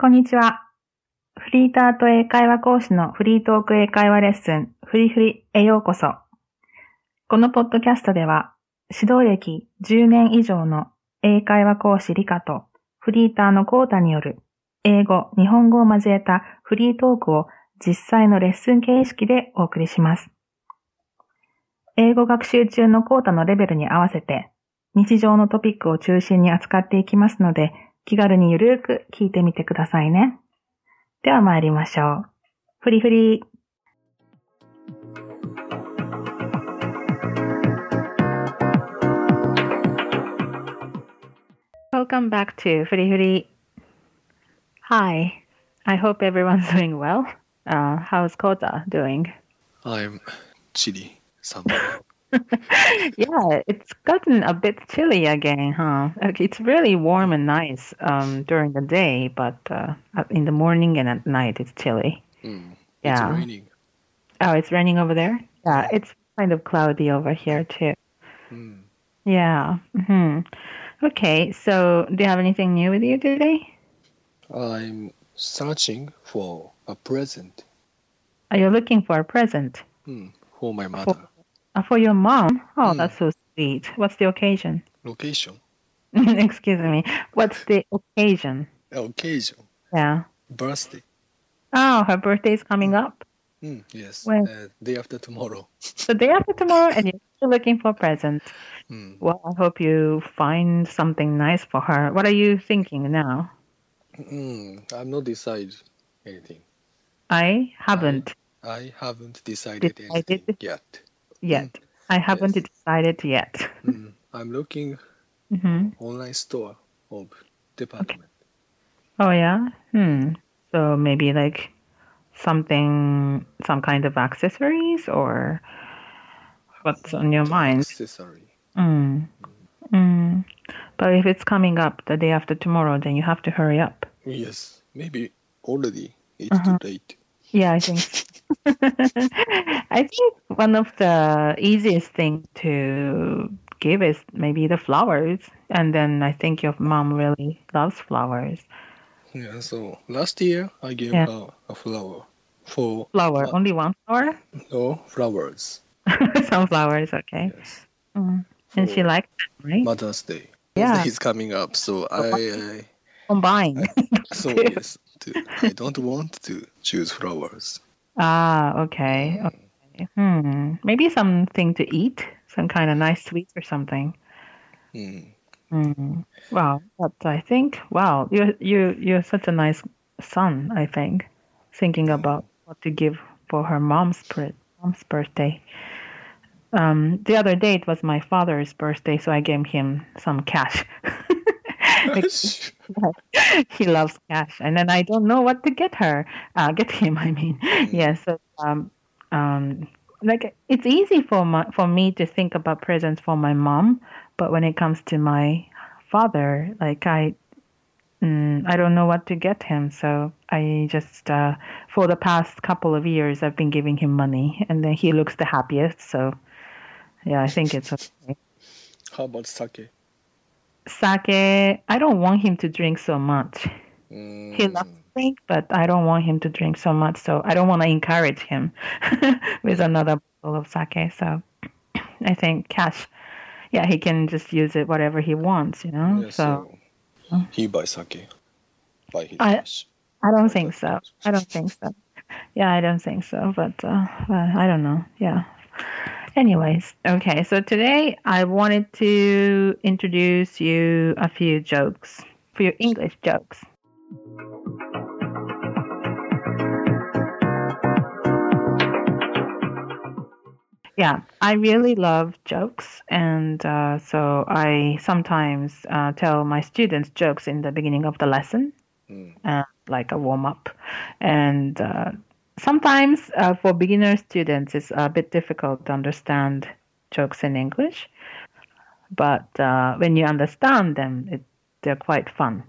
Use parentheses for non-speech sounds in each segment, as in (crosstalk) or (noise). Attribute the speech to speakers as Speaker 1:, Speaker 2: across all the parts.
Speaker 1: こんにちは。フリーターと英会話講師のフリートーク英会話レッスン、フリフリへようこそ。このポッドキャストでは、指導歴10年以上の英会話講師リカとフリーターのコータによる英語、日本語を交えたフリートークを実際のレッスン形式でお送りします。英語学習中のコータのレベルに合わせて日常のトピックを中心に扱っていきますので、気軽にゆるーく聞いてみてくださいね。では参りましょう。フリフリ。Welcome back to フリフリ。Hi, I hope everyone's doing well. Uh, how's Kota doing?
Speaker 2: I'm chilly.
Speaker 1: Yeah, it's gotten a bit chilly again, huh? It's really warm and nice um, during the day, but uh, in the morning and at night it's chilly.
Speaker 2: Mm, yeah. It's raining.
Speaker 1: Oh, it's raining over there? Yeah, it's kind of cloudy over here too. Mm. Yeah. Mm-hmm. Okay, so do you have anything new with you today?
Speaker 2: I'm searching for a present.
Speaker 1: Are you looking for a present?
Speaker 2: Mm, for my mother. For
Speaker 1: uh, for your mom? Oh, mm. that's so sweet. What's the occasion?
Speaker 2: Location. (laughs)
Speaker 1: Excuse me. What's the occasion?
Speaker 2: Occasion.
Speaker 1: Yeah.
Speaker 2: Birthday.
Speaker 1: Oh, her birthday is coming up.
Speaker 2: Mm, yes. When? Uh, day after tomorrow. (laughs)
Speaker 1: the day after tomorrow, and you're still looking for a present. Mm. Well, I hope you find something nice for her. What are you thinking now?
Speaker 2: Mm, I'm not decided anything.
Speaker 1: I haven't.
Speaker 2: I, I haven't decided, decided anything yet
Speaker 1: yet. Mm. I haven't yes. decided yet.
Speaker 2: mm. I'm looking mm-hmm. online store of department.
Speaker 1: Okay. Oh yeah. Hmm. So maybe like something, some kind of accessories, or what's on your mind?
Speaker 2: Accessory.
Speaker 1: Mm. Mm. But if it's coming up the day after tomorrow, then you have to hurry up.
Speaker 2: Yes. Maybe already it's uh-huh. too late.
Speaker 1: Yeah, I think. (laughs) I think one of the easiest thing to give is maybe the flowers, and then I think your mom really loves flowers.
Speaker 2: Yeah. So last year I gave yeah. her a flower for
Speaker 1: flower. Uh, Only one flower?
Speaker 2: No flowers. (laughs)
Speaker 1: Some flowers. Okay. Yes. Mm. And she liked it, right?
Speaker 2: Mother's Day. Yeah. (laughs) He's coming up, so I. I
Speaker 1: combine.
Speaker 2: so yes, to, I don't want to choose flowers.
Speaker 1: Ah, okay. okay. Hmm. Maybe something to eat, some kind of nice sweets or something.
Speaker 2: Hmm.
Speaker 1: Mm. Wow, but I think wow, you're you you're such a nice son. I think thinking about what to give for her mom's mom's birthday. Um, the other day it was my father's birthday, so I gave him some cash. (laughs) (laughs) he loves cash, and then I don't know what to get her, uh, get him. I mean, yes. Yeah, so, um, um, like it's easy for my for me to think about presents for my mom, but when it comes to my father, like I, mm, I don't know what to get him. So I just uh, for the past couple of years, I've been giving him money, and then he looks the happiest. So yeah, I think it's okay.
Speaker 2: How about sake?
Speaker 1: Sake, I don't want him to drink so much. Mm. He loves to drink, but I don't want him to drink so much. So I don't want to encourage him (laughs) with another bottle of sake. So (clears throat) I think cash, yeah, he can just use it whatever he wants, you know. Yeah, so,
Speaker 2: so he buys sake. Buy his
Speaker 1: I, I don't think so. I don't think so. Yeah, I don't think so. But uh, I don't know. Yeah. Anyways, okay, so today I wanted to introduce you a few jokes, few English jokes. Yeah, I really love jokes, and uh, so I sometimes uh, tell my students jokes in the beginning of the lesson, mm. uh, like a warm up, and uh, sometimes uh, for beginner students, it's a bit difficult to understand jokes in English. But uh, when you understand them, it, they're quite fun.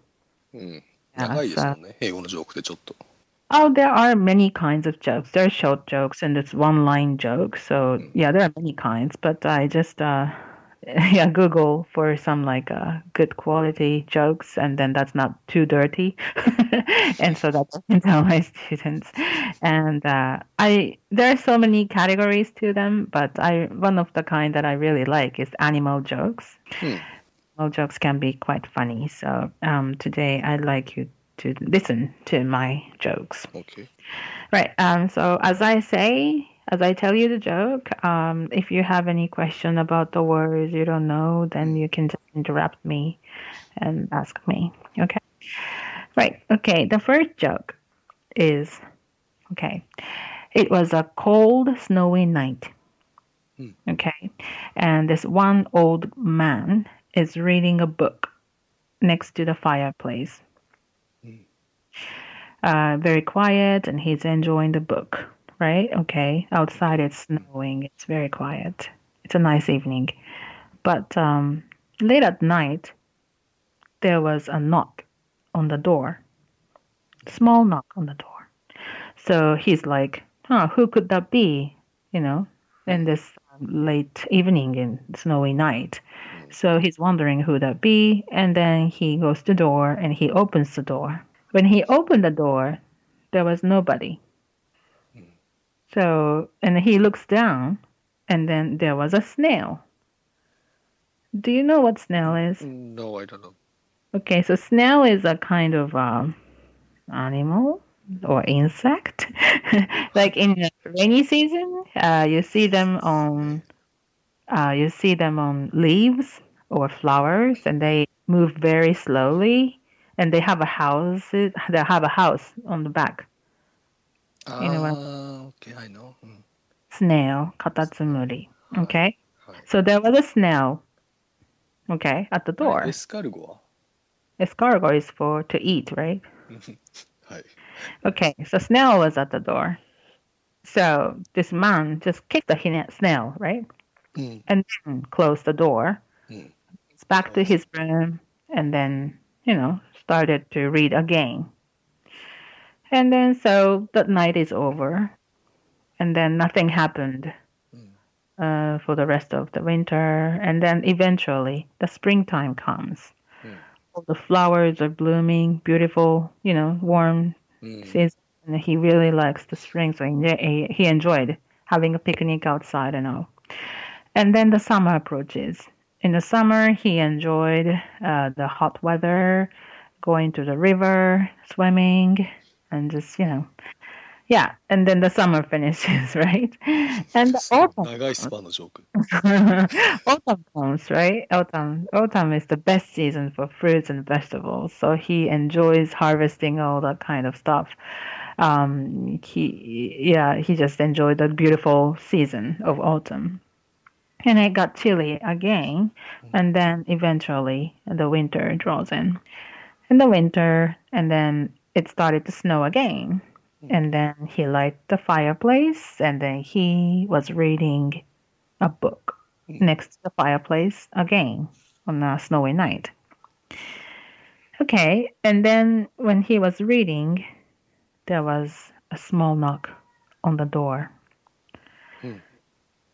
Speaker 1: Oh, there are many kinds of jokes. There are short jokes and it's one line jokes. So, mm. yeah, there are many kinds. But I just uh, (laughs) yeah, Google for some like uh, good quality jokes, and then that's not too dirty, (laughs) and so that's I can tell my (laughs) students. And uh, I there are so many categories to them, but I one of the kind that I really like is animal jokes. Hmm. Animal jokes can be quite funny. So um, today I'd like you to listen to my jokes.
Speaker 2: Okay.
Speaker 1: Right. Um, so as I say, as I tell you the joke, um, if you have any question about the words you don't know, then you can just interrupt me and ask me. Okay. Right. Okay. The first joke is okay. It was a cold, snowy night. Hmm. Okay. And this one old man is reading a book next to the fireplace. Hmm. Uh, very quiet, and he's enjoying the book right? Okay. Outside it's snowing. It's very quiet. It's a nice evening. But um, late at night, there was a knock on the door. Small knock on the door. So he's like, huh, who could that be? You know, in this late evening and snowy night. So he's wondering who that be, and then he goes to the door and he opens the door. When he opened the door, there was nobody. So, and he looks down, and then there was a snail. Do you know what snail is?
Speaker 2: No, I don't know.
Speaker 1: Okay, so snail is a kind of um, animal or insect. (laughs) like in the rainy season, uh, you see them on uh, you see them on leaves or flowers, and they move very slowly. And they have a house. They have a house on the back.
Speaker 2: What? Okay, I know. Mm.
Speaker 1: Snail, katatsumuri. Okay? So there was a snail, okay, at the door.
Speaker 2: Escargot.
Speaker 1: Escargot is for to eat, (laughs) right? okay, so snail was at the door. So this man just kicked the snail, right? Mm. And then closed the door. Mm. Back to his room and then, you know, started to read again. And then so the night is over, and then nothing happened hmm. uh, for the rest of the winter. And then eventually the springtime comes. Mm. All the flowers are blooming, beautiful, you know, warm mm. season. And he really likes the spring, so he, he enjoyed having a picnic outside and all. And then the summer approaches. In the summer, he enjoyed uh, the hot weather, going to the river, swimming, and just you know yeah and then the summer (laughs) finishes right? And the autumn (laughs) (laughs) autumn comes right? Autumn autumn is the best season for fruits and vegetables. So he enjoys harvesting all that kind of stuff. Um he yeah he just enjoyed the beautiful season of autumn. And it got chilly again and then eventually the winter draws in. In the winter and then it started to snow again. Hmm. And then he lighted the fireplace and then he was reading a book hmm. next to the fireplace again on a snowy night. Okay, and then when he was reading, there was a small knock on the door. Hmm.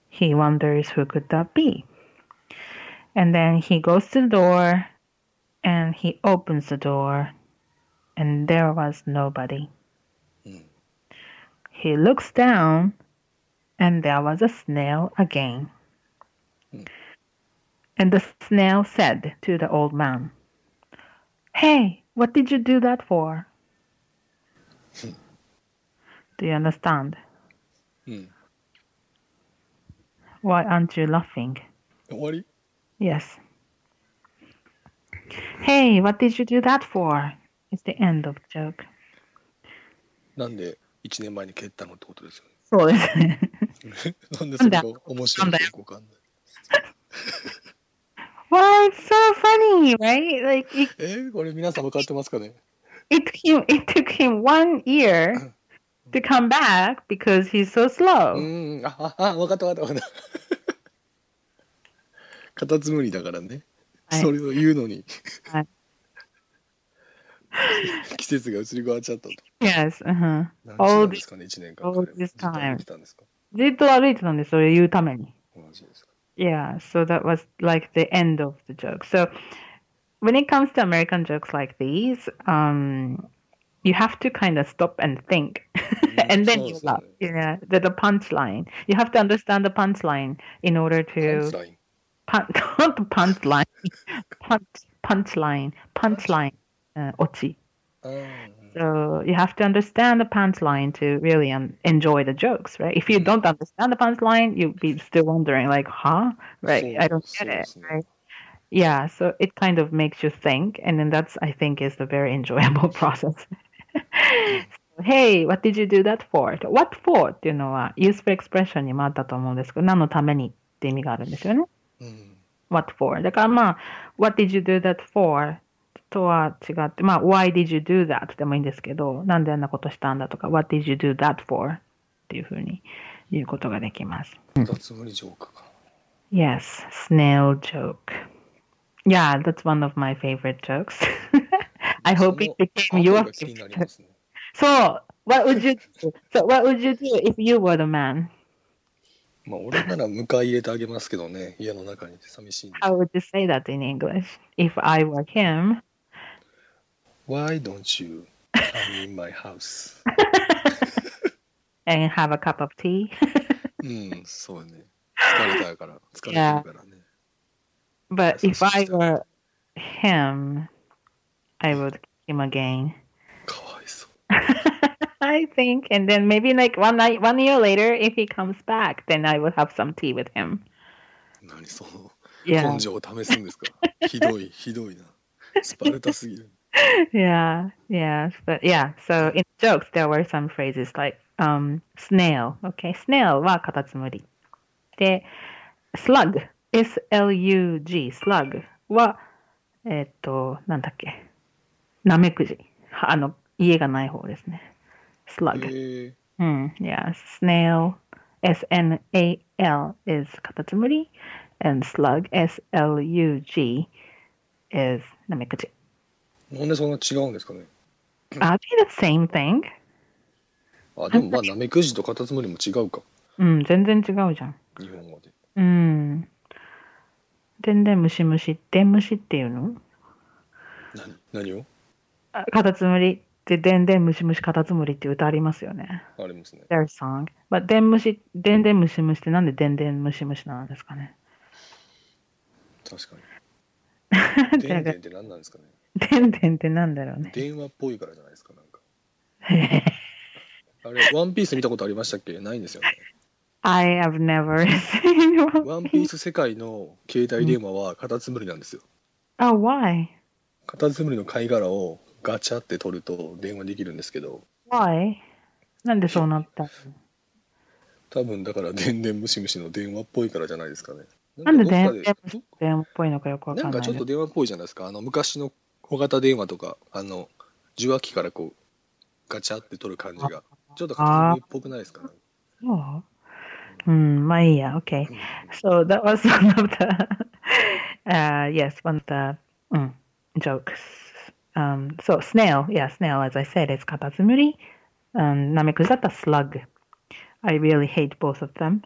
Speaker 1: He wonders who could that be. And then he goes to the door and he opens the door and there was nobody. Mm. He looks down, and there was a snail again. Mm. And the snail said to the old man, Hey, what did you do that for? Mm. Do you understand? Hmm. Why aren't you laughing?
Speaker 2: What?
Speaker 1: Yes. Hey, what did you do that for? It's the end of the joke.
Speaker 2: なんで1年前に蹴ったのってことですよね。
Speaker 1: そうですね。
Speaker 2: なんでそれが面白いのかわかんない。
Speaker 1: Well, it's so funny, right? Like it,
Speaker 2: えー、これ皆さん分かってますかね
Speaker 1: it took him it took him one year to come back because he's so
Speaker 2: う
Speaker 1: slow.
Speaker 2: ん、あ、あ、あ分かった分かった分かった。カタツムリだからね。はいそれを言うのに。はい。(laughs) 季節が移り変わっちゃったと。
Speaker 1: Yes, uh-huh.
Speaker 2: 何ですかね、1年間。
Speaker 1: all this time.
Speaker 2: ずっと歩いてたんですか
Speaker 1: ずっと歩いてたんです、それ言うために。
Speaker 2: マジですか。
Speaker 1: Yeah, so that was like the end of the joke. So when it comes to American jokes like these, um, you have to kind of stop and think, (laughs) and then you laugh. Yeah, the, the punchline. You have to understand the punchline in order to
Speaker 2: パンツライン
Speaker 1: punch, (laughs) not punchline, punch, punchline, punchline, uh, オチ。
Speaker 2: あー
Speaker 1: So you have to understand the punchline to really um, enjoy the jokes, right? If you don't understand the punchline, you'll be still wondering, like, huh? Right?
Speaker 2: So-
Speaker 1: I don't
Speaker 2: so
Speaker 1: get it,
Speaker 2: ですね。
Speaker 1: right? Yeah, so it kind of makes you think, and then that's, I think, is the very enjoyable (laughs) process. (laughs) hey, what did you do that for? What for? っていうのは useful expression にもあったと思うんですけど、何のためにって意味があるんですよね。
Speaker 2: うん。
Speaker 1: what for? だからまあ、what did you do that for? とは違って、まあ、why did you do that? でもいいんですけど、なんであんなことしたんだとか、what did you do that for? っていうふうに言うことができます。
Speaker 2: カタツムリジョークか。
Speaker 1: Yes, snail joke. Yeah, that's one of my favorite jokes. I hope it became your favorite. So, what would you do? So, what would you do if you were the man?
Speaker 2: まあ、俺なら迎え入れてあげますけどね、家の中に寂しい。
Speaker 1: How would you say that in English? If I were him,
Speaker 2: Why don't you come in my house? (laughs)
Speaker 1: and have a cup of tea? (laughs)
Speaker 2: うん、そうね。疲れたから、疲れてるからね。
Speaker 1: But
Speaker 2: That's
Speaker 1: if I
Speaker 2: what she
Speaker 1: were him, I would kick him again.
Speaker 2: かわいそう。 (laughs)
Speaker 1: I think, and then maybe like one night, one year later, if he comes back, then I would have some tea with him.
Speaker 2: 何その
Speaker 1: Yeah,
Speaker 2: 根性を試すんですかひどい、ひどいな。スパルタすぎる。
Speaker 1: yeah, yeah. But yeah, so in jokes there were some phrases like um snail. Okay, snail はカタツムリ。で、slug, S-L-U-G, slug はえっとなんだっけ、ナメクジ。あの家がない方ですね。slug.
Speaker 2: えー、
Speaker 1: Hmm, yeah, snail, S N A L is カタツムリ and slug, S L U G is ナメクジ。
Speaker 2: なんでそんな違うんですかね
Speaker 1: ？Are they the same thing?
Speaker 2: あ、でもまあ、ナメクジとカタツムリも違うか。
Speaker 1: うん、全然違うじゃん。
Speaker 2: 日本語で。
Speaker 1: うん。全然ムシムシ、デンムシっていうの？
Speaker 2: 何何を？
Speaker 1: あカタツムリってでんでんムシムシカタツムリって歌ありますよね。
Speaker 2: ありますね。
Speaker 1: Their song. But でんむし、でんでんムシムシってなんででんでんムシムシなんですかね？
Speaker 2: 確かに。(laughs) でんでんって何なんですかね？
Speaker 1: でんでんってなんだろうね。
Speaker 2: 電話っぽいからじゃないですか、なんか。あれ、ワンピース見たことありましたっけ？ないんですよね。
Speaker 1: I have never (laughs) seen
Speaker 2: ワ
Speaker 1: one.
Speaker 2: ンピース世界の携帯電話はカタツムリなんですよ。
Speaker 1: Oh, why?
Speaker 2: カタツムリの貝殻をガチャって取ると電話できるんですけど、
Speaker 1: Why? なんでそうなったの
Speaker 2: 多分だからでんでんムシムシの電話っぽいからじゃないですかね。
Speaker 1: なんで電電話っぽいのかよくわか
Speaker 2: なんん
Speaker 1: ない。
Speaker 2: かちょっと電話っぽいじゃないですか。あの昔の？小型電話とか、あの受話器からこうガチャって取る感じが、ちょっとカタツムリっぽくないですか、
Speaker 1: そううん、まあいいや。Okay.
Speaker 2: うん
Speaker 1: So that was one of the, uh, yes, one of the mm, jokes. Um, so snail, yeah, snail, as I said, is カタツムリ。Um, ナメクジだったら slug. I really hate both of them.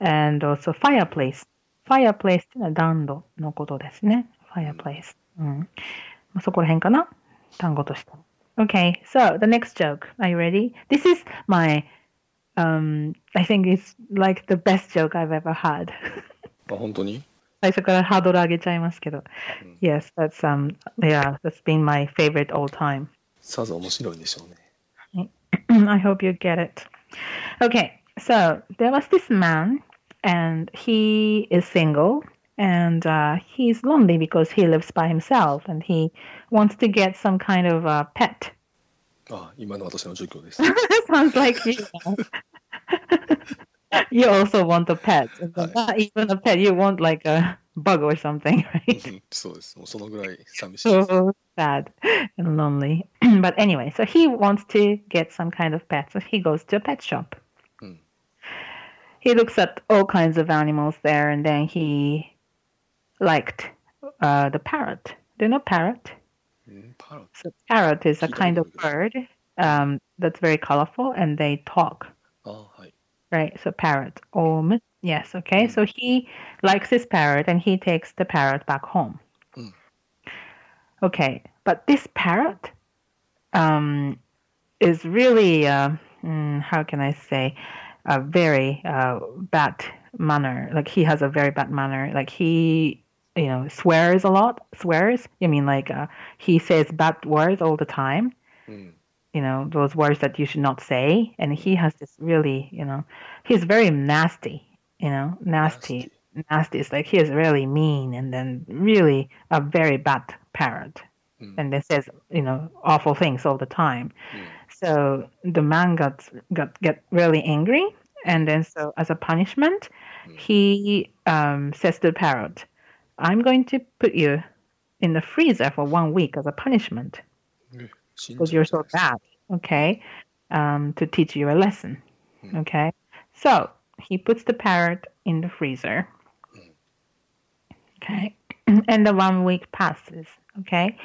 Speaker 1: And also fireplace. fireplace っていうのは暖炉のことですね。fireplace. うん。まあそこら辺かな単語として。Okay, so the next joke. Are you ready? This is my um, I think it's like the best joke I've ever had. (laughs)
Speaker 2: あ本当に
Speaker 1: 最初からハードル上げちゃいますけど。
Speaker 2: うん
Speaker 1: Yes, that's um, yeah, that's been my favorite all time.
Speaker 2: さぞ面白いんでしょうね。
Speaker 1: I (clears throat) hope you get it. Okay, so there was this man, and he is single, and uh, he's lonely because he lives by himself, and he wants to get some kind of uh, pet.
Speaker 2: あ今の私の状況です。
Speaker 1: Sounds (laughs) like you. you also want a pet.
Speaker 2: Hi.
Speaker 1: Not even a pet. You want like a bug or something, (laughs) right?
Speaker 2: そうです。もうそのぐらい寂しいです。
Speaker 1: so sad and lonely. (clears throat) but anyway, so he wants to get some kind of pet. So he goes to a pet shop.
Speaker 2: Mm.
Speaker 1: He looks at all kinds of animals there, and then he liked uh, the parrot. Do you know parrot?
Speaker 2: Mm, parrot.
Speaker 1: So parrot is a kind of bird um, that's very colorful and they talk.
Speaker 2: Oh, hi.
Speaker 1: Right, so parrot. Om. Yes, okay.
Speaker 2: Mm.
Speaker 1: So he likes his parrot and he takes the parrot back home.
Speaker 2: Mm.
Speaker 1: Okay, but this parrot um, is really, uh, mm, how can I say, a very uh, bad manner. Like he has a very bad manner. Like he you know, swears a lot. Swears. I mean, like uh, he says bad words all the time
Speaker 2: Mm.
Speaker 1: you know those words that you should not say and he has this really you know he's very nasty you know nasty nasty it's like he is really mean and then really a very bad parent
Speaker 2: Mm.
Speaker 1: and then says you know awful things all the time
Speaker 2: Mm.
Speaker 1: so the man got got get really angry and then so as a punishment
Speaker 2: Mm.
Speaker 1: he um, says to the parrot I'm going to put you in the freezer for one week as a punishment because you're so bad, okay, um, to teach you a lesson,
Speaker 2: hmm.
Speaker 1: okay? So he puts the parrot in the freezer, okay? (clears throat) and the one week passes, okay?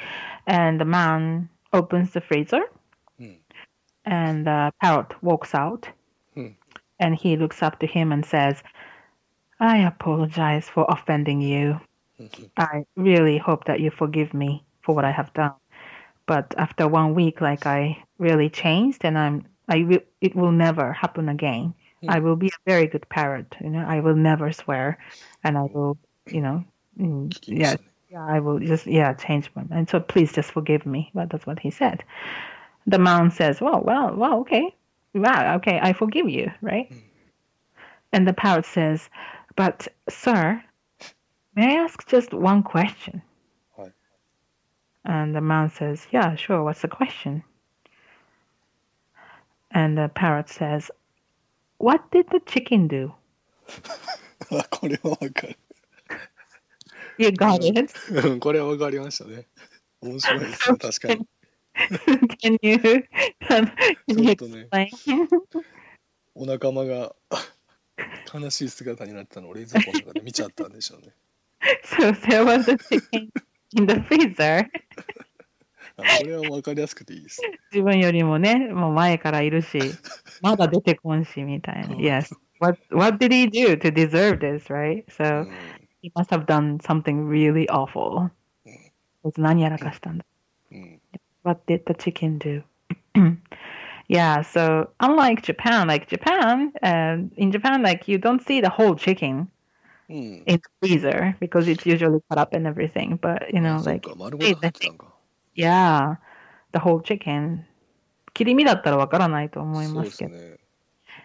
Speaker 1: And the man opens the freezer
Speaker 2: hmm.
Speaker 1: and the parrot walks out
Speaker 2: hmm.
Speaker 1: and he looks up to him and says, I apologize for offending you. I really hope that you forgive me for what I have done. But after one week, like I really changed, and I'm I will it will never happen again.
Speaker 2: Mm.
Speaker 1: I will be a very good parent. You know, I will never swear, and I will, you know, mm, yeah, yeah, I will just yeah change one. And so please just forgive me. But that's what he said. The man says, "Well, well, well, okay, wow, okay, I forgive you, right?"
Speaker 2: Mm.
Speaker 1: And the parrot says, "But sir, may I ask just one question?"
Speaker 2: Hi.
Speaker 1: And the man says, "Yeah, sure. What's the question?" And the parrot says, "What did the chicken do?" (laughs)
Speaker 2: あこれはわかる。
Speaker 1: You got it. (laughs)
Speaker 2: うんこれはわかりましたね。面白いですね、確かに。
Speaker 1: can (laughs) you can
Speaker 2: ち
Speaker 1: you
Speaker 2: ょっとね、
Speaker 1: explain?
Speaker 2: お仲間が悲しい姿になったのを冷蔵庫の中で見ちゃったんでしょうね。 (laughs)
Speaker 1: so there was a chicken in the freezer.
Speaker 2: あこれはわかりやすくていいです。
Speaker 1: 自分よりもね、もう前からいるし、まだ出てこんし、みたいな。
Speaker 2: うん
Speaker 1: Yes. (laughs) (laughs) What, what did he do to deserve this, right?
Speaker 2: う
Speaker 1: So
Speaker 2: ん
Speaker 1: he must have done something really awful. 何やらかしたんだ。
Speaker 2: うん、
Speaker 1: What did the chicken do? (clears throat) yeah, so unlike Japan, like Japan, um, in Japan, like you don't see the whole chicken
Speaker 2: うん。
Speaker 1: in the freezer because it's usually cut up and everything. But you know,
Speaker 2: あそう
Speaker 1: like
Speaker 2: か、丸ごと入ってたんか。
Speaker 1: yeah, the whole chicken. 切り身だったらわからないと思い
Speaker 2: そう
Speaker 1: まけど。
Speaker 2: ですすね。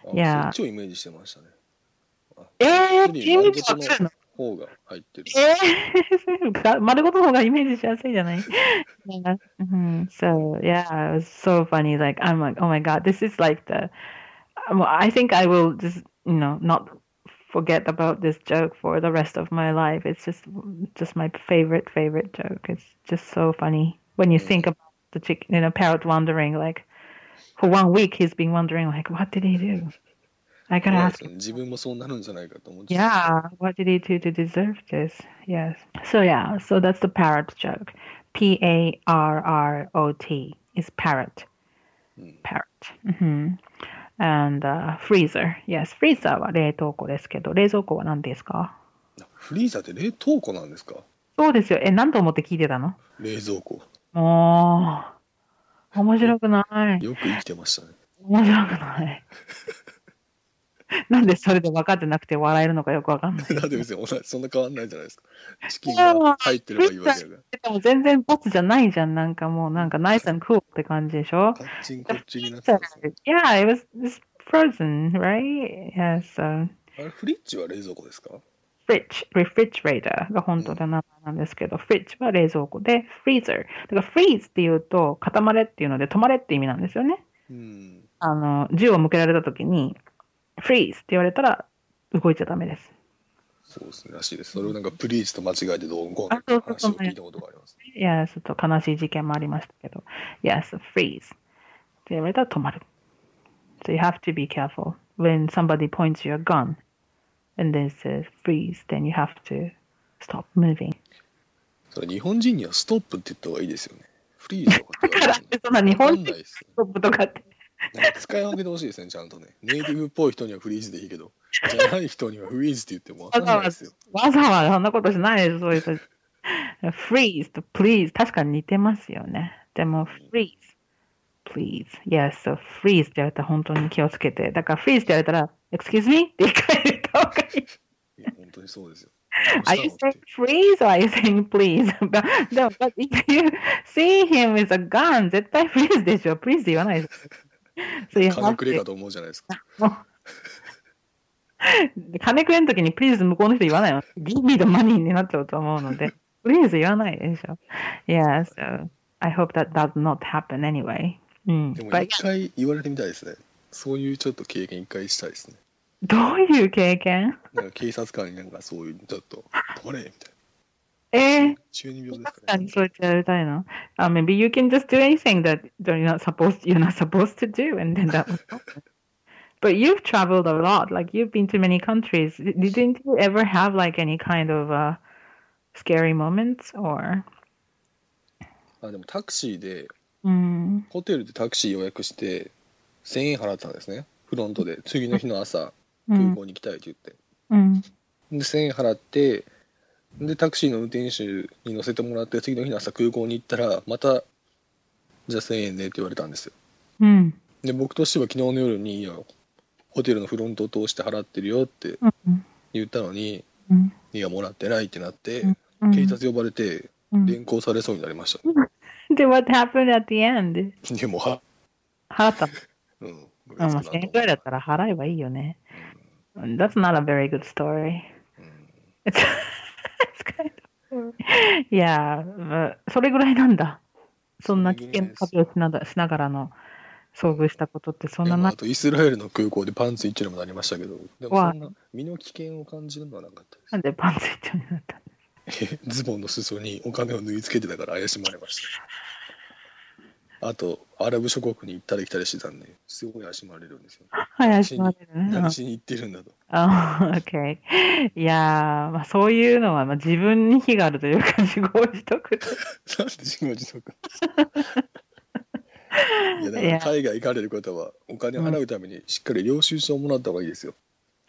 Speaker 2: あ
Speaker 1: いや
Speaker 2: そっちをイメージしてましたね。あ
Speaker 1: えー、
Speaker 2: 普通に
Speaker 1: 切り身
Speaker 2: 丸ごと
Speaker 1: じゃないの
Speaker 2: の方が入ってる。
Speaker 1: えー、が丸ごとの方がイメージしやすいじゃない yeah. mhm. So, yeah, it was so funny. Like, I'm like, oh my god, this is like the. um, I think I will just, you know, not forget about this joke for the rest of my life. It's just just my favorite favorite joke. It's just so funny when you think mm. about the chicken, you know, parrot wandering like for one week he's been wondering like what did he do? I gotta ask.
Speaker 2: Him.
Speaker 1: Yeah, what did he do to deserve this? Yes. So yeah, so that's the parrot joke. P A R R O T is parrot.
Speaker 2: Hmm.
Speaker 1: Parrot. Mm-hmm. And uh, freezer. Yes, freezer は冷凍庫ですけど、冷蔵庫は何ですか？
Speaker 2: フリーザって冷凍庫なんですか？
Speaker 1: そうですよ。え、何と思って聞いてたの？
Speaker 2: 冷蔵庫。
Speaker 1: もう、面白くない。
Speaker 2: よく生きてましたね。
Speaker 1: 面白くない。(laughs) なんでそれで分かってなくて笑えるのかよくわかんない。
Speaker 2: だって別にそんな変わんないじゃないですか。チキンが入ってればいいわけだか
Speaker 1: でも全然ボツじゃないじゃん。なんかもうなんか nice and cool って感じでしょ？
Speaker 2: ら。カッチンコッチンになって
Speaker 1: Yeah, it was it's frozen, right? Yeah, so
Speaker 2: あれ、フリッジは冷蔵庫ですか
Speaker 1: ？Fridge, refrigerator が本当の名前なんですけど、fridge は冷蔵庫で、freezer。だから freeze っていうと、固まれっていうので、止まれって意味なんですよね。
Speaker 2: うん。
Speaker 1: あの、銃を向けられた時に、freeze って言われたら、動いちゃダメです。
Speaker 2: そうですね、らしいです。それをなんかプリーチと間違えてどうこう
Speaker 1: あそうそうそう
Speaker 2: 話を聞いたことがあります。
Speaker 1: いや、ちょっと悲しい事件もありましたけど。Yes, freeze. って言われたら止まる。So you have to be careful. When somebody points your gun and then says freeze, then you have to stop moving.
Speaker 2: それ日本人にはストップって言った方がいいですよね。フリーズとかって言われても (laughs)
Speaker 1: そんな日本人ストップとかって。
Speaker 2: なんか使い分けてほしいですね、ちゃんとね。ネイティブっぽい人にはフリーズでいいけど、じゃない人にはフリーズって言ってもわかんないですよ。
Speaker 1: わざわざそんなことしないです、そういう人。freeze と please 確かに似てますよね。でも freeze, please. Yes, so freeze って言われたら本当に気をつけて。だから freeze って言われたら excuse me って一回言った方がいい。
Speaker 2: いや、本当にそうですよ。
Speaker 1: Are you saying freeze or are you saying please? でも、but if you see him with a gun, 絶対 freeze でしょ。please 言わないです。(laughs)
Speaker 2: 金くれかと思うじゃないですか。(laughs)
Speaker 1: 金くれんときに please 向こうの人言わないの？give me the money になっちゃうと思うので、(laughs) please 言わないでしょ。Yeah, so I hope that does not happen anyway. うん。
Speaker 2: でも一回言われてみたいですね。そういうちょっと経験一回したいですね。
Speaker 1: どういう経験？
Speaker 2: なんか警察官になんかそういうちょっと、これみたいな。
Speaker 1: えー、
Speaker 2: 中二病です
Speaker 1: 確
Speaker 2: かね
Speaker 1: かに。そうやってやりたいの。Uh, maybe you can just do anything that you're not supposed you're not supposed to do, and then that. would happen. But you've traveled a lot. Like you've been to many countries. Didn't you ever have like any kind of uh, scary moments or?
Speaker 2: あでもタクシーで、
Speaker 1: うん。
Speaker 2: ホテルでタクシー予約して、1000円払ったんですね。フロントで。次の日の朝、
Speaker 1: うん。
Speaker 2: 空港に行きたいって言って。
Speaker 1: うん。
Speaker 2: で、1000円払って、で、タクシーの運転手に乗せてもらって、次の日の朝空港に行ったら、また、じゃあ1000円ねって言われたんですよ。
Speaker 1: うん。
Speaker 2: で、僕としては昨日の夜に、いや、ホテルのフロントを通して払ってるよって
Speaker 1: うん。
Speaker 2: 言ったのに、
Speaker 1: うん。
Speaker 2: いや、もらってないってなって、
Speaker 1: うん
Speaker 2: 警察呼ばれて、
Speaker 1: うん
Speaker 2: 連行されそうになりました。
Speaker 1: で、what happened at the end?
Speaker 2: でも、は、
Speaker 1: 払ったの？
Speaker 2: うん。
Speaker 1: うん、まあ、1000円ぐらいだったら払えばいいよね。That's not a very good story. (laughs) (laughs)
Speaker 2: うん
Speaker 1: It's, it's kind of. Yeah, まあそれぐらいなんだ。そんな危険な旅をしながしながらの遭遇したことってそんなな
Speaker 2: でもあとイスラエルの空港でパンツ一丁にもなりましたけど、でも
Speaker 1: わ
Speaker 2: そんな身の危険を感じるのはなかったです
Speaker 1: なんでパンツ一丁になったの？(laughs)
Speaker 2: ズボンの裾にお金を縫い付けてたから怪しまれました。あと、アラブ諸国に行ったり来たりしてたんで、すごい怪しまれるんですよ。
Speaker 1: 怪しまれるね。
Speaker 2: 何しに行ってるんだと。
Speaker 1: あ、OK。いやー、まあ、そういうのは、まあ、自分に非があるというか、自業自得と。
Speaker 2: なんで自業自得？(laughs) いや、だから海外行かれる方は、お金払うためにしっかり領収書をもらった方がいいですよ。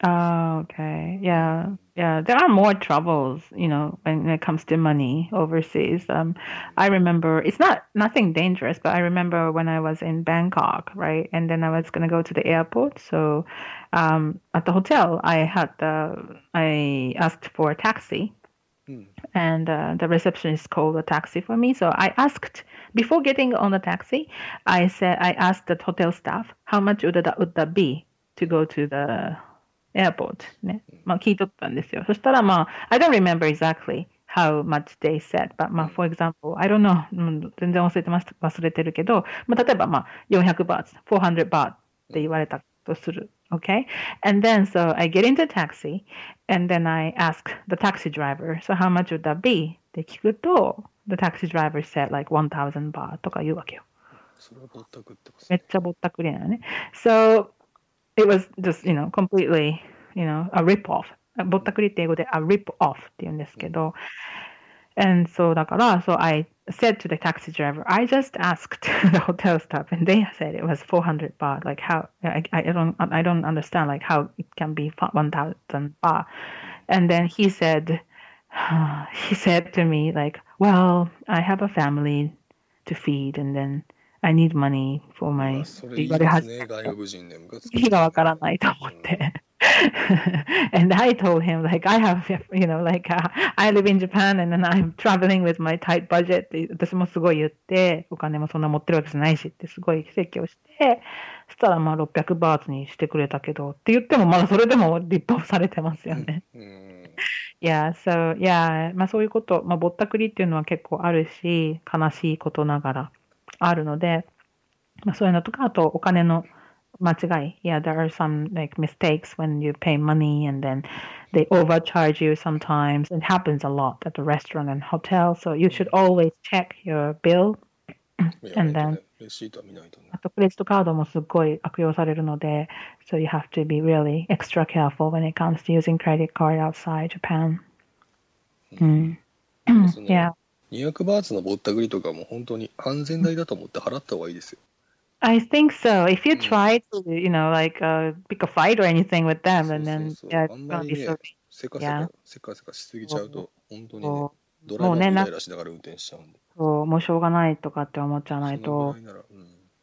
Speaker 1: Oh, okay. Yeah. Yeah. There are more troubles, you know, when it comes to money overseas. Um, I remember it's not nothing dangerous, but I remember when I was in Bangkok, right? And then I was going to go to the airport. So, um, at the hotel, I had, uh, I asked for a taxi
Speaker 2: うん。
Speaker 1: and uh, the receptionist called a taxi for me. So I asked before getting on the taxi, I said I asked the hotel staff how much would that would that be to go to the airport ね。まあ聞いとったんですよ。そしたらまあ I don't remember exactly how much they said, but まあ for example, I don't know うん全然忘れてます忘れてるけど、まあ例えばまあ400バーツ、400バーって言われたとする。Okay? And then so I get into a taxi and then I ask the taxi driver, so how much would that be? って聞くと、the taxi driver said like 1000 baht とか言うわけよ。
Speaker 2: それはぼったくってます
Speaker 1: めっちゃぼったくりなのね。So, it was just, you know, completely, you know, a rip-off. ぼったくりって英語で a rip-off って言うんですけど、and so だから、so I said to the taxi driver, I just asked (laughs) the hotel staff and they said it was 400 baht. Like how, I, I don't, I don't understand like how it can be 1000 baht. And then he said, (sighs) he said to me like, well, I have a family to feed and then I need money for
Speaker 2: ま
Speaker 1: my
Speaker 2: あそれいい
Speaker 1: 言われ始め
Speaker 2: ですね、外国人でムカつく。
Speaker 1: 意味がわからないと思って。(laughs) and I told him, like, I have, you know, like, uh, I live in Japan and then I'm traveling with my tight budget って私もすごい言って、お金もそんな持ってるわけじゃないしってすごい説教して、そしたらまあ600バーツにしてくれたけど、って言ってもまだそれでも立法されてますよね。
Speaker 2: うん。
Speaker 1: Yeah, so, yeah, まあそういうこと、まあぼったくりっていうのは結構あるし、悲しいことながらあるので、まあそういうのとか、あとお金の間違い。Yeah, there are some like mistakes when you pay money and then they overcharge you sometimes. It happens a lot at the restaurant and hotel, so you should always check your bill.
Speaker 2: いや
Speaker 1: And
Speaker 2: 本当
Speaker 1: then-
Speaker 2: ねレシートは見ないとね。
Speaker 1: あとクレジットカードもすっごい悪用されるので、so you have to be really extra careful when it comes to using credit card outside Japan. うん。(clears throat)
Speaker 2: その
Speaker 1: yeah.
Speaker 2: 200バーツのぼったくりとかも本当に安全代だと思って払った方がいいですよ。
Speaker 1: I think so. If you
Speaker 2: Mm.
Speaker 1: try to, you know, like uh, pick a fight or anything with them, and then yeah, it's gonna
Speaker 2: り
Speaker 1: be
Speaker 2: ね
Speaker 1: so
Speaker 2: せかせ.か、せかせかしすぎちゃうと、本当にね、
Speaker 1: そ
Speaker 2: ドライバーも
Speaker 1: もうねな
Speaker 2: イラしながら運転しちゃうんで。
Speaker 1: うそうもうしょうがないとかって思っちゃわないと。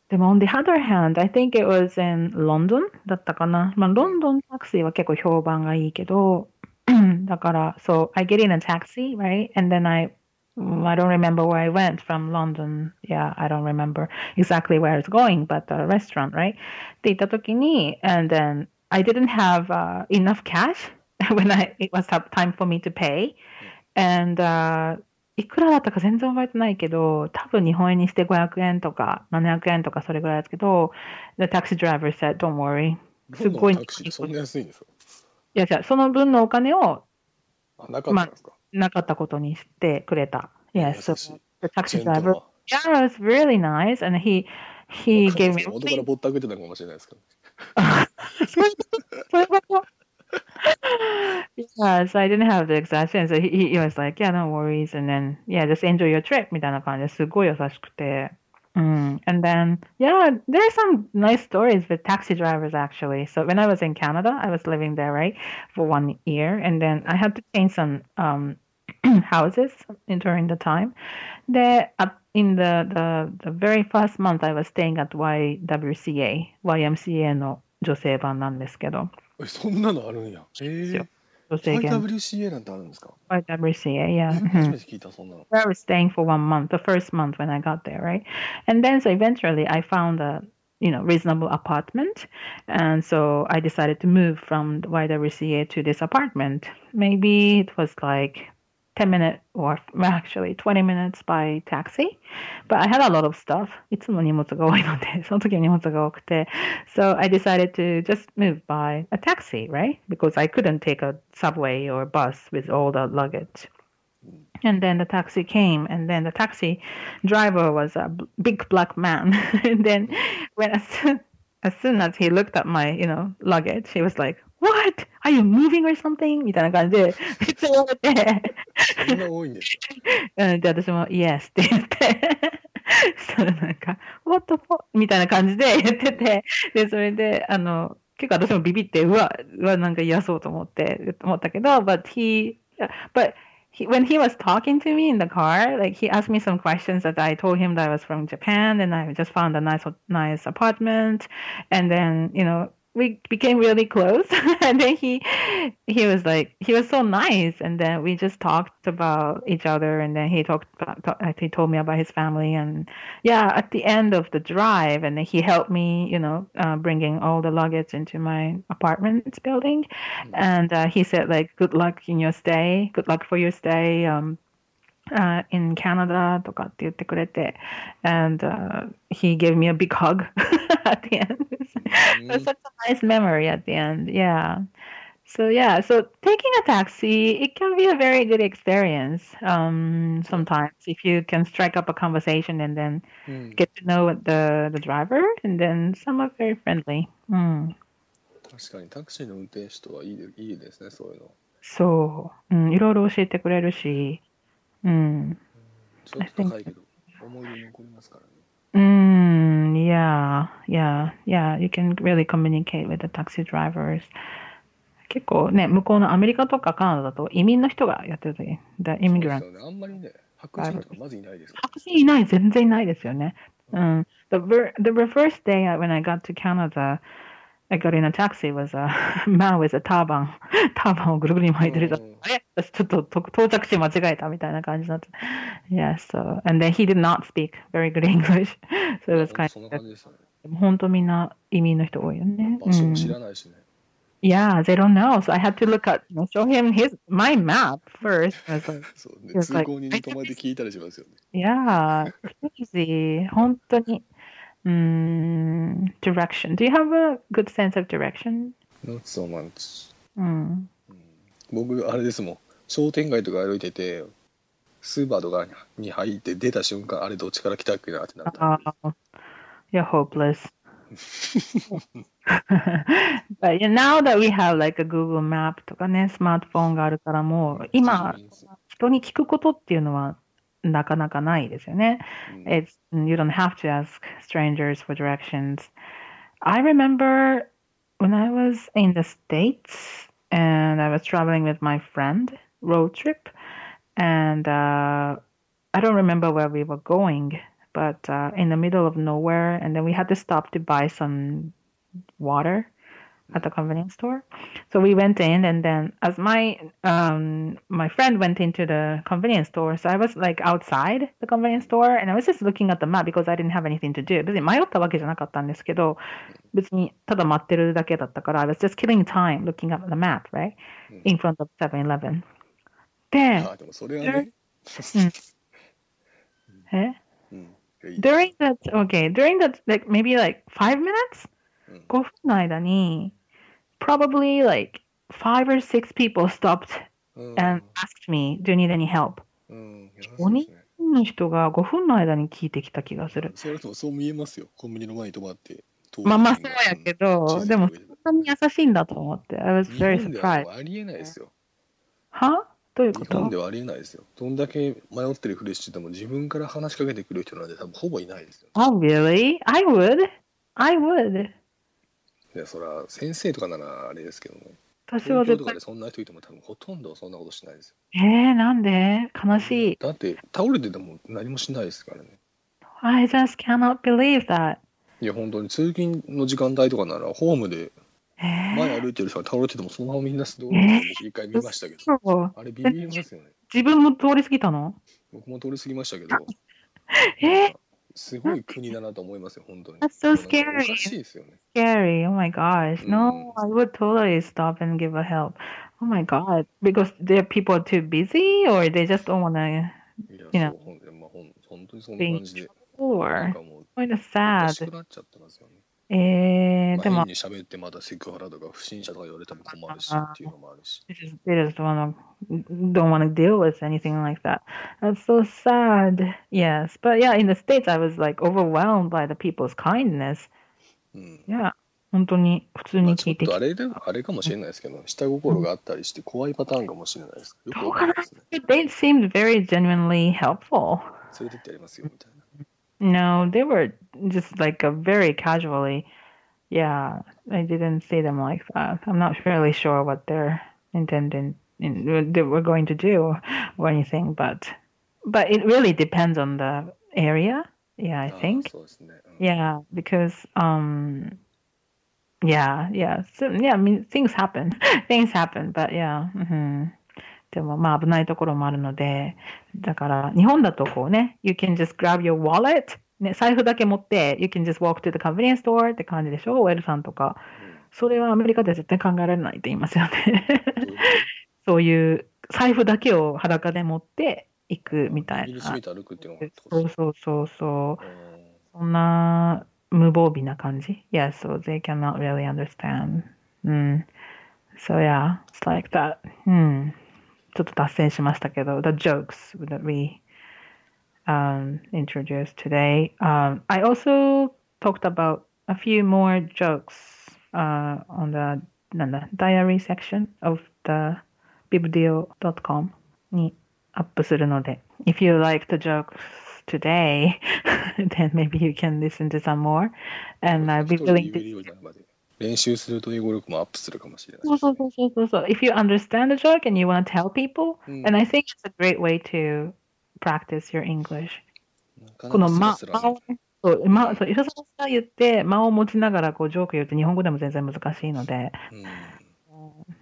Speaker 1: でも、on the other hand, I think it was in London だったかな。まあ、ロンドンタクシーは結構評判がいいけど、(clears throat) だから、so I get in a taxi, right? And then I, mm, I don't remember where I went from London. Yeah, I don't remember exactly where I was going, but the restaurant, right? って言った時に、and then I didn't have、uh, enough cash (laughs) when I, it was time for me to pay. And, uh, いくらだったか全然覚えてないけど、多分日本円にして500円とか700円とかそれぐらいですけど、the taxi driver said, don't worry. すごい
Speaker 2: ロンドンのタクシーそんな安いんですか
Speaker 1: いや、じゃあその分のお金を
Speaker 2: あ、なかったんですか、
Speaker 1: なかったことにしてくれた。Yes,
Speaker 2: 優
Speaker 1: so the
Speaker 2: チ
Speaker 1: taxi driver, yeah, it was really nice, and he, he gave
Speaker 2: で
Speaker 1: me
Speaker 2: 元からぼったくってたかもしれないですけど。
Speaker 1: そういうことそういうこと Yeah, so I didn't have the exact he, he he was like, yeah, no worries. And then, yeah, just enjoy your trip みたいな感じですごい優しくて。Mm. And then, yeah, there are some nice stories with taxi drivers actually. So when I was in Canada, I was living there, right, for one year. And then I had to change some um, (clears throat) houses in, during the time. There, uh, in the, the, the very first month, I was staying at YWCA, YMCA の女性版なんですけど。
Speaker 2: えそんなのあるんや。えー、
Speaker 1: 女性限
Speaker 2: YWCA なんてあるんですか
Speaker 1: YWCA,
Speaker 2: え
Speaker 1: yeah.
Speaker 2: 初
Speaker 1: mhm.
Speaker 2: めて聞いた、そんなの。
Speaker 1: I was staying for one month, the first month when I got there, right? And then so eventually I found a you know reasonable apartment, and so I decided to move from the YWCA to this apartment. Maybe it was like. 10 minutes or well, actually 20 minutes by taxi but I had a lot of stuff (laughs) いつも荷物が多いのでその時は荷物が多くて so I decided to just move by a taxi right because I couldn't take a subway or bus with all the luggage and then the taxi came, and then the taxi driver was a b- big black man. (laughs) and then when (laughs) as soon, as soon as he looked at my, you know, luggage, he was like, "What? Are you moving or something?" みたいな感じでめっちゃ言われて、
Speaker 2: そんな多いんですか(laughs)
Speaker 1: うんで私も Yes って言って、そしたらなんか What (laughs) the fuck? みたいな感じで言ってて、でそれであの結構私もビビってうわうわなんか嫌そうと思って思ったけど、but (laughs) he but he, when he was talking to me in the car, like he asked me some questions that I told him that I was from Japan and I just found a nice, nice apartment. And then, you know, we became really close. (laughs) and then he, he was like, he was so nice. And then we just talked about each other. And then he talked about, talk- he told me about his family. And yeah, at the end of the drive, and then he helped me, you know, uh, bringing all the luggage into my apartment building and uh, he said like good luck in your stay good luck for your stay um, uh, in Canada とかって言ってくれて and uh, he gave me a big hug (laughs) at the end it was such a nice memory at the end yeah so yeah so taking a taxi it can be a very good experience um, sometimes if you can strike up a conversation and then
Speaker 2: うん、
Speaker 1: get to know the the driver and then some are very friendly mm.
Speaker 2: 確かにタクシーの運転手とはいいでいいですね、そういうの。
Speaker 1: そう、うん、いろいろ教えてくれるし、うん、
Speaker 2: ちょっと高いけど、思い出に残りますからね。
Speaker 1: うん、 yeah, yeah, yeah, you can really communicate with the taxi drivers. 結構ね、向こうのアメリカとかカナダだと移民の人がやってるとき、the
Speaker 2: そう
Speaker 1: immigrant
Speaker 2: ですよね。あんまりね、白人とかまずいないですから。
Speaker 1: 白人いない、全然いないですよね。うん。The, ver- the very first day when I got to Canada, I got in a taxi was a (laughs) man with a turban. ターバンをぐるぐるに巻いてる人
Speaker 2: うん
Speaker 1: あれ私ちょっとと到着地間違えたみたいな感じになって。Yeah, so, (laughs) and then he did not speak very good (laughs) English. So it was
Speaker 2: ほん
Speaker 1: kind
Speaker 2: とそんな
Speaker 1: of,
Speaker 2: 感じですよね。
Speaker 1: 本当みんな移民の人多いよね。
Speaker 2: 場所も知
Speaker 1: うん
Speaker 2: らないしね。
Speaker 1: Yeah, they don't know. So I had to look at, you know, show him his, my map first. I was like,
Speaker 2: そうね
Speaker 1: It's
Speaker 2: 通
Speaker 1: like-
Speaker 2: 行人に泊まりで聞いたりしますよね。
Speaker 1: Yeah, crazy. 本当に。 うん、direction. Do you have a good sense of direction?
Speaker 2: Not so much.
Speaker 1: うん。
Speaker 2: 僕、あれですもん。商店街とか歩いてて、スーパーとかに入って出た瞬間、あれどっちから来たっけなってなった。
Speaker 1: Oh, you're hopeless. but now that we have like a Google Map とかね、スマートフォンがあるからもう、今、人に聞くことっていうのはなかなかないですよね。
Speaker 2: うん
Speaker 1: It's you don't have to ask strangers for directions. I remember when I was in the States and I was traveling with my friend, road trip, and uh, I don't remember where we were going, but uh, in the middle of nowhere, and then we had to stop to buy some water at the convenience store. So we went in, and then as my um my friend went into the convenience store, so I was like outside the convenience store, and I was just looking at the map because I didn't have anything to do. 別に迷ったわけじゃなかったんですけど、別にただ待ってるだけだったから、I was just killing time looking at the map, right? In front of 7-Eleven. で、
Speaker 2: あでもそれはね、
Speaker 1: え
Speaker 2: うん、(laughs) いやいい
Speaker 1: during that, okay, during that, like maybe like five minutes?
Speaker 2: うん
Speaker 1: 5分の間に、 probably like five or six people stopped
Speaker 2: うん
Speaker 1: and asked me, do you need any help?
Speaker 2: うん、いや
Speaker 1: おに
Speaker 2: そうですね
Speaker 1: の人が5分の間に聞いてきた気がする。
Speaker 2: それともそう見えますよ。コンビニの前に止まって。
Speaker 1: まあまあそうやけど、でもそんなに優しいんだと思って。I was
Speaker 2: 日
Speaker 1: very surprised.
Speaker 2: ありえないですよ。
Speaker 1: は？どういうこ
Speaker 2: 日本
Speaker 1: と
Speaker 2: ではありえないですよ。どんだけ迷ってるフレッシュでも自分から話しかけてくる人なんて多分ほぼいないですよ。
Speaker 1: Oh, really? I would. I would.
Speaker 2: いや、そら先生とかならあれですけどね。
Speaker 1: 私は絶対。
Speaker 2: そんな人いても多分ほとんどそんなことしないですよ。
Speaker 1: えー、なんで？悲しい。
Speaker 2: だって倒れてても何もしないですからね。
Speaker 1: I just cannot believe that.
Speaker 2: いや、本当に通勤の時間帯とかならホームで
Speaker 1: えー、
Speaker 2: 前歩いてる人が倒れててもそのままみんな道路に一回見ましたけど。
Speaker 1: そう
Speaker 2: あれビビりますよね。
Speaker 1: 自分も通り過ぎたの？
Speaker 2: 僕も通り過ぎましたけど。(laughs)
Speaker 1: えー
Speaker 2: すごい国だなと思いますよ、本当に。
Speaker 1: That's so
Speaker 2: なんか
Speaker 1: scary.
Speaker 2: おかしいですよね。
Speaker 1: Scary. Oh my gosh. No, I would totally stop and give a help. Oh my god. Because there people are too busy or they just don't want to
Speaker 2: いや、
Speaker 1: いや
Speaker 2: そうほんまあ、ほん本当にそんな感じで。なん
Speaker 1: or
Speaker 2: かもう、
Speaker 1: kind of
Speaker 2: おかし
Speaker 1: sad.
Speaker 2: くなっちゃってますよね。
Speaker 1: えー、
Speaker 2: まあ、
Speaker 1: でも
Speaker 2: 変に喋ってまたセクハラとか不審者とか言われても困るしっていうのもあるし。
Speaker 1: they just, they just wanna don't want to deal with anything like that. That's so sad. Yes, but yeah, in the states, I was like overwhelmed by the people's kindness.
Speaker 2: うん。
Speaker 1: Yeah, 本当に普通
Speaker 2: まあ、ちょっ
Speaker 1: に聞いてき
Speaker 2: とあれで、あれかもしれないですけど、下心があったりして怖いパターンかもしれないです。よくわかんないですね。
Speaker 1: They seemed very genuinely helpful.
Speaker 2: 連れてってやりますよ、みたいな。
Speaker 1: No, they were just like a very casually. Yeah, I didn't see them like that. I'm not really sure what they're intending, they were going to do or anything, but but it really depends on the area. Yeah, I
Speaker 2: oh,
Speaker 1: think.
Speaker 2: So
Speaker 1: yeah, because um, yeah, yeah, so, yeah. I mean, things happen, (laughs) things happen, but yeah. Mm-hmm. でもまあ危ないところもあるので、だから日本だとこうね、you can just grab your wallet ね、財布だけ持って、you can just walk to the convenience store って感じでしょ、ウェルさんとか。それはアメリカでは絶対考えられないって言いますよね。そういう財布だけを裸で持って行く
Speaker 2: と
Speaker 1: みたいなそうそうそうそう。
Speaker 2: うん
Speaker 1: そんな無防備な感じ？Yeah, so they cannot really understand. うん。So yeah, it's like that. うん。ちょっと脱線しましたけど、the jokes that we um, introduced today. Um, I also talked about a few more jokes uh, on the なんだ diary section of the bibdeal.com にアップするので、if you like the jokes today, (laughs) then maybe you can listen to some more. And I'll be
Speaker 2: 一人で
Speaker 1: willing
Speaker 2: 言え
Speaker 1: to
Speaker 2: るようになるまで 練習すると英語力もアップするかもしれない
Speaker 1: そうそうそうそうそうそう。If you understand the joke and you want to tell people,
Speaker 2: うん
Speaker 1: and I think it's a great way to practice your English. この間をね、そう、間、そう、いさささ言って、間を持ちながらこうジョーク言うって日本語でも全然難しいので、
Speaker 2: うん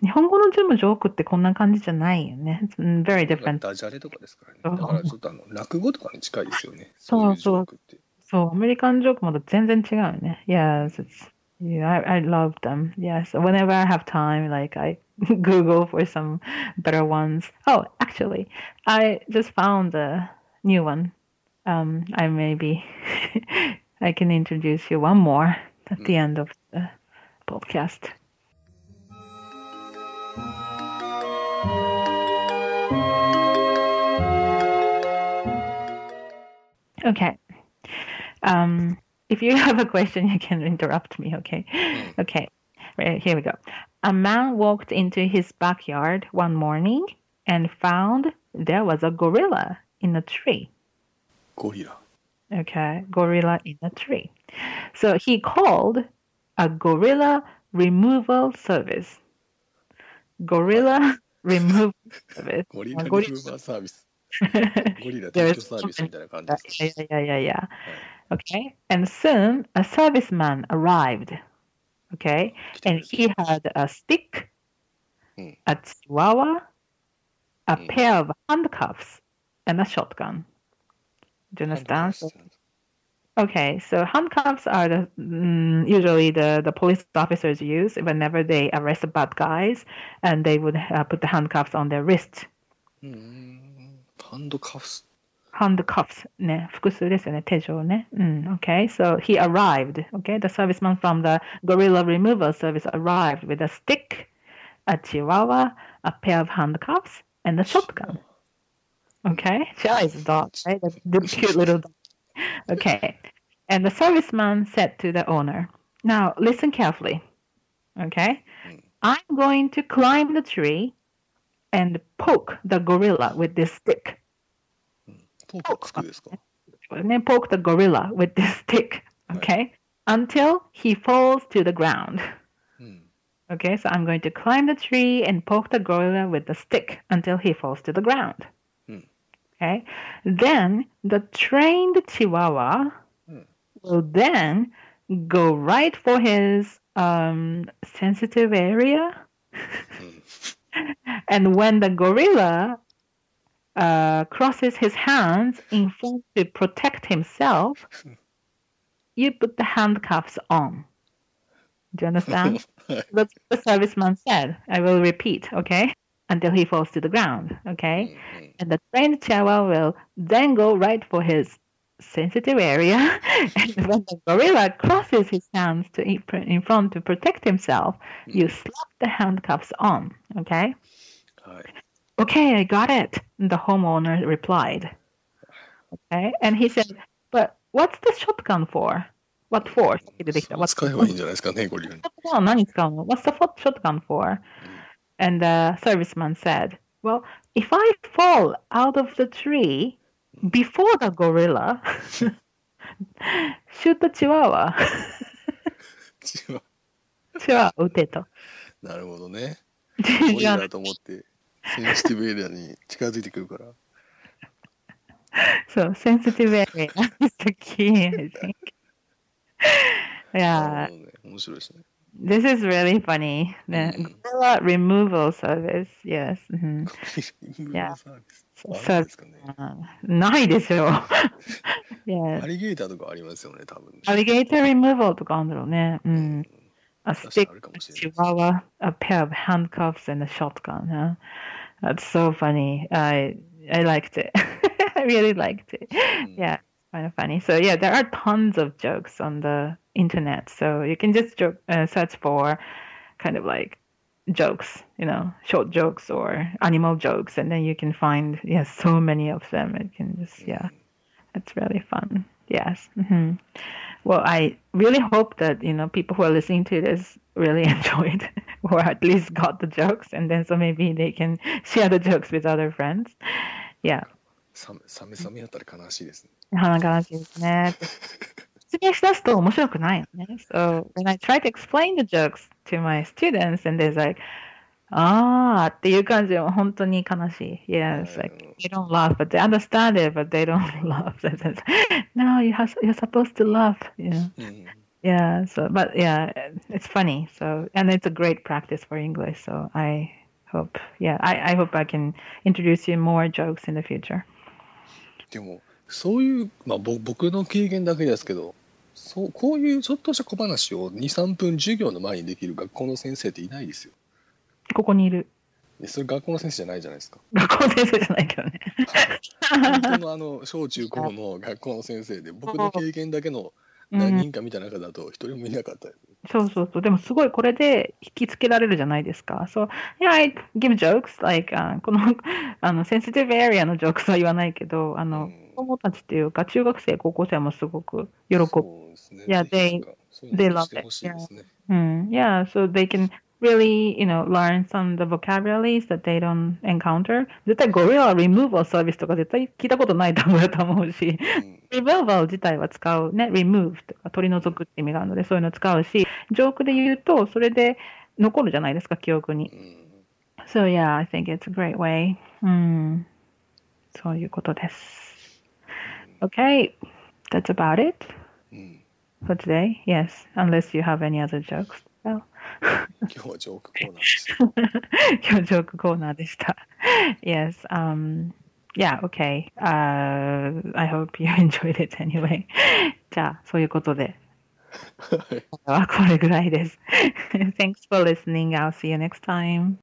Speaker 1: 日本語の全部ジョークってこんな感じじゃないよね。Very different.
Speaker 2: ダジャレとかですからね。だからちょっとあの落語とかに近いですよね。
Speaker 1: そう
Speaker 2: いう。
Speaker 1: そう、アメリカンジョークも全然違うよね。Yes, it's, yeah, I, I love them. Yes, whenever I have time, like I (laughs) Google for some better ones. Oh, actually, I just found a new one. Um, I maybe (laughs) I can introduce you one more at the end of the podcast. Okay. Um, if you (laughs) have a question, you can interrupt me, okay? Hmm. Okay, right, here we go. A man walked into his backyard one morning and found there was a gorilla in a tree.
Speaker 2: Gorilla.
Speaker 1: Okay, gorilla in a tree. So he called a gorilla removal service. Gorilla (laughs) removal service.
Speaker 2: gorilla removal service. (laughs)
Speaker 1: ゴリ
Speaker 2: ラ撤去サービスみたいな感じです。い
Speaker 1: やいやいやいや。はい Okay. And soon a serviceman arrived. Okay. And he had a stick,
Speaker 2: hmm.
Speaker 1: a chihuahua, a
Speaker 2: hmm.
Speaker 1: pair of handcuffs, and a shotgun. Do you understand? Okay, so handcuffs are the, mm, usually the, the police officers use whenever they arrest bad guys, and they would uh, put the handcuffs on their wrist.
Speaker 2: Mm, handcuffs
Speaker 1: Handcuffs ね、複数ですよね、手錠ね。うん、okay, so he arrived, okay, the serviceman from the gorilla removal service arrived with a stick, a chihuahua, a pair of handcuffs, and a shotgun. Okay, Chihuahua is a dog, right? The, the cute little dog. Okay, and the serviceman said to the owner, Now listen carefully. Okay,
Speaker 2: Mm.
Speaker 1: I'm going to climb the tree and poke the gorilla with this stick.
Speaker 2: ポークはつくですか
Speaker 1: and then poke the gorilla with this stick, okay, until he falls to the ground.
Speaker 2: うん。
Speaker 1: Okay, so I'm going to climb the tree and poke the gorilla with the stick until he falls to the ground.
Speaker 2: Hmm.
Speaker 1: Okay, then the trained chihuahua
Speaker 2: Hmm.
Speaker 1: will then go right for his um, sensitive area. (laughs)
Speaker 2: うん。
Speaker 1: And when the gorilla uh, crosses his hands in front to protect himself, you put the handcuffs on. Do you understand? (laughs) That's what the serviceman said. I will repeat, okay? Until he falls to the ground, okay?
Speaker 2: Mm-hmm.
Speaker 1: And the trained chihuahua will then go right for his sensitive area. (laughs) and when the gorilla crosses his hands to in front to protect himself, mm-hmm. you mm. slap the handcuffs on, okay? Okay, I got it. The homeowner replied. Okay, and he said, "But what's the shotgun for? What for?" 出てきた
Speaker 2: そう使えばいいんじゃないですかね、ゴリラに。
Speaker 1: shotgun 何使うの What's the fo- shotgun for? And the serviceman said, "Well, if I fall out of the tree before the gorilla, (laughs) shoot the chihuahua." (laughs)
Speaker 2: 違う
Speaker 1: チワワ撃てと。
Speaker 2: なるほどね。ゴリ
Speaker 1: じゃあ
Speaker 2: ラだと思って、 (laughs) センシティブエリアに近づいてくるから。
Speaker 1: そう、sensitive area is the key, I think.
Speaker 2: な
Speaker 1: Yeah.
Speaker 2: ね。面白いですね。
Speaker 1: This is really funny. The
Speaker 2: Mm.
Speaker 1: gorilla removal service. Yes. うん
Speaker 2: ゴリラサービス。あるん
Speaker 1: So,
Speaker 2: ですかね。
Speaker 1: ないでしょう。yes.
Speaker 2: アリゲーターとかありますよね、多分ね。
Speaker 1: Alligator removal とかあるんだろうね。うん。A stick, a chihuahua, a pair of handcuffs, and a shotgun. Huh? That's so funny. I I liked it. (laughs) I really liked it.
Speaker 2: うん
Speaker 1: Yeah, kind of funny. So yeah, there are tons of jokes on the internet. So you can just joke, uh, search for kind of like jokes, you know, short jokes or animal jokes, and then you can find yeah so many of them. It can just yeah, it's really fun. Yes. hmm Well, I really hope that you know people who are listening to this really enjoyed (laughs) (laughs) or at least got the jokes, and then so maybe they can (laughs) share the jokes with other friends. Yeah.
Speaker 2: サメサメサメやったら悲しいですね。
Speaker 1: 鼻悲しいですね。説明しだすと面白くないよね。So, when I try to explain the jokes to my students, and they're like, あーっていう感じで本当に悲しい。Yes, like, they don't laugh, but they understand it, but they don't laugh. no, you have, you're supposed to laugh. Yeah.
Speaker 2: うん。
Speaker 1: Yeah, so, but yeah, it's funny. So, and it's a great practice for English. So, I hope, yeah, I, I hope I can introduce you more jokes in the future.
Speaker 2: でも、そういう、まあ、ぼ僕の経験だけですけど、そうこういうちょっとした小話を2、3分授業の前にできる学校の先生っていないですよ。
Speaker 1: ここにいる。
Speaker 2: でそれ学校の先生じゃないじゃないですか。
Speaker 1: 学校先生じゃないけどね。
Speaker 2: 本当のあの小中高の学校の先生で、僕の経験だけの何人か見た中だと一人もいなかったです。
Speaker 1: そうそうそう。でもすごいこれで引きつけられるじゃないですか。そう、yeah, I give jokes, like, あこの、(laughs) あの、センシティブエリアのジョークスは言わないけど、あの、
Speaker 2: うん
Speaker 1: 子供たちっていうか、中学生、高校生もすごく喜ぶ。
Speaker 2: そうですね。
Speaker 1: いや
Speaker 2: ぜひ
Speaker 1: they- they love
Speaker 2: してほしいですね。
Speaker 1: うん。Yeah, so they can really, you know, learn some of the vocabularies that they don't encounter. 絶対 Gorilla Removal Service とか絶対聞いたことない単語だと思うし、
Speaker 2: うん、
Speaker 1: Removal 自体は使うね、remove とか取り除くって意味があるので、そういうの使うし、ジョークで言うと、それで残るじゃないですか、記憶に
Speaker 2: う。ん
Speaker 1: So yeah, I think it's a great way. うん。そういうことです。Okay, that's about it
Speaker 2: うん、
Speaker 1: for today. Yes, unless you have any other jokes. Well,
Speaker 2: 今日はジョークコーナーでした。
Speaker 1: 今日ジョークコーナーでした。yes, um, yeah, okay. Uh, I hope you enjoyed it anyway. じゃあ、そういうことで、
Speaker 2: はい
Speaker 1: はこれぐらいです。Thanks for listening. I'll see you next time.